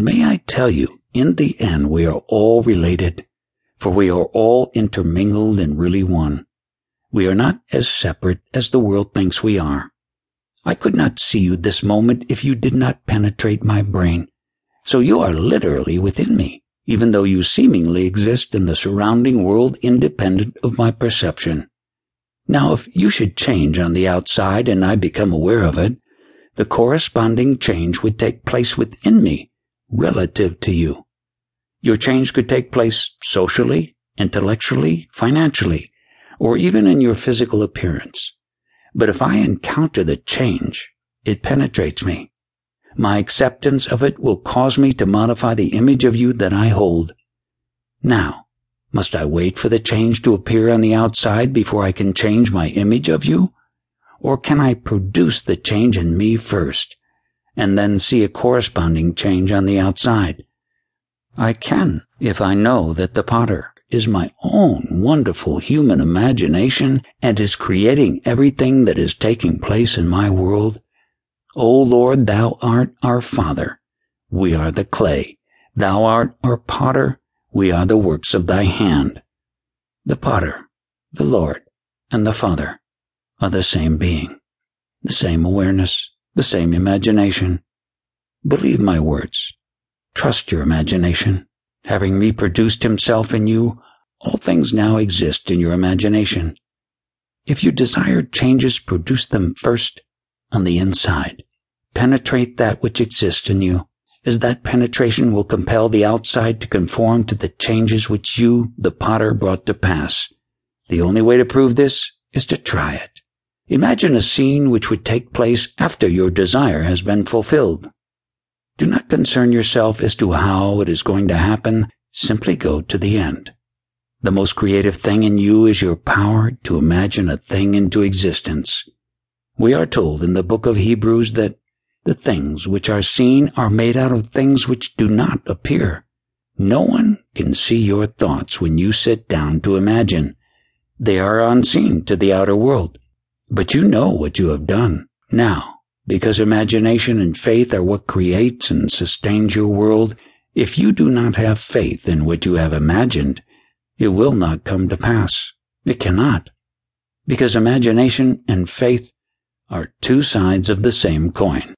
May I tell you, in the end, we are all related, for we are all intermingled and really one. We are not as separate as the world thinks we are. I could not see you this moment if you did not penetrate my brain. So you are literally within me, even though you seemingly exist in the surrounding world independent of my perception. Now, if you should change on the outside and I become aware of it, the corresponding change would take place within me relative to you. Your change could take place socially, intellectually, financially, or even in your physical appearance. But if I encounter the change, it penetrates me. My acceptance of it will cause me to modify the image of you that I hold. Now, must I wait for the change to appear on the outside before I can change my image of you? Or can I produce the change in me first, and then see a corresponding change on the outside? I can if I know that the potter is my own wonderful human imagination and is creating everything that is taking place in my world. O Lord, thou art our Father. We are the clay. Thou art our potter. We are the works of thy hand. The potter, the Lord, and the Father are the same being, the same awareness, the same imagination. Believe my words. Trust your imagination. Having reproduced himself in you, all things now exist in your imagination. If you desire changes, produce them first on the inside. Penetrate that which exists in you, as that penetration will compel the outside to conform to the changes which you, the potter, brought to pass. The only way to prove this is to try it. Imagine a scene which would take place after your desire has been fulfilled. Do not concern yourself as to how it is going to happen, simply go to the end. The most creative thing in you is your power to imagine a thing into existence. We are told in the book of Hebrews that the things which are seen are made out of things which do not appear. No one can see your thoughts when you sit down to imagine. They are unseen to the outer world. But you know what you have done. Now, because imagination and faith are what creates and sustains your world, if you do not have faith in what you have imagined, it will not come to pass. It cannot. Because imagination and faith are two sides of the same coin.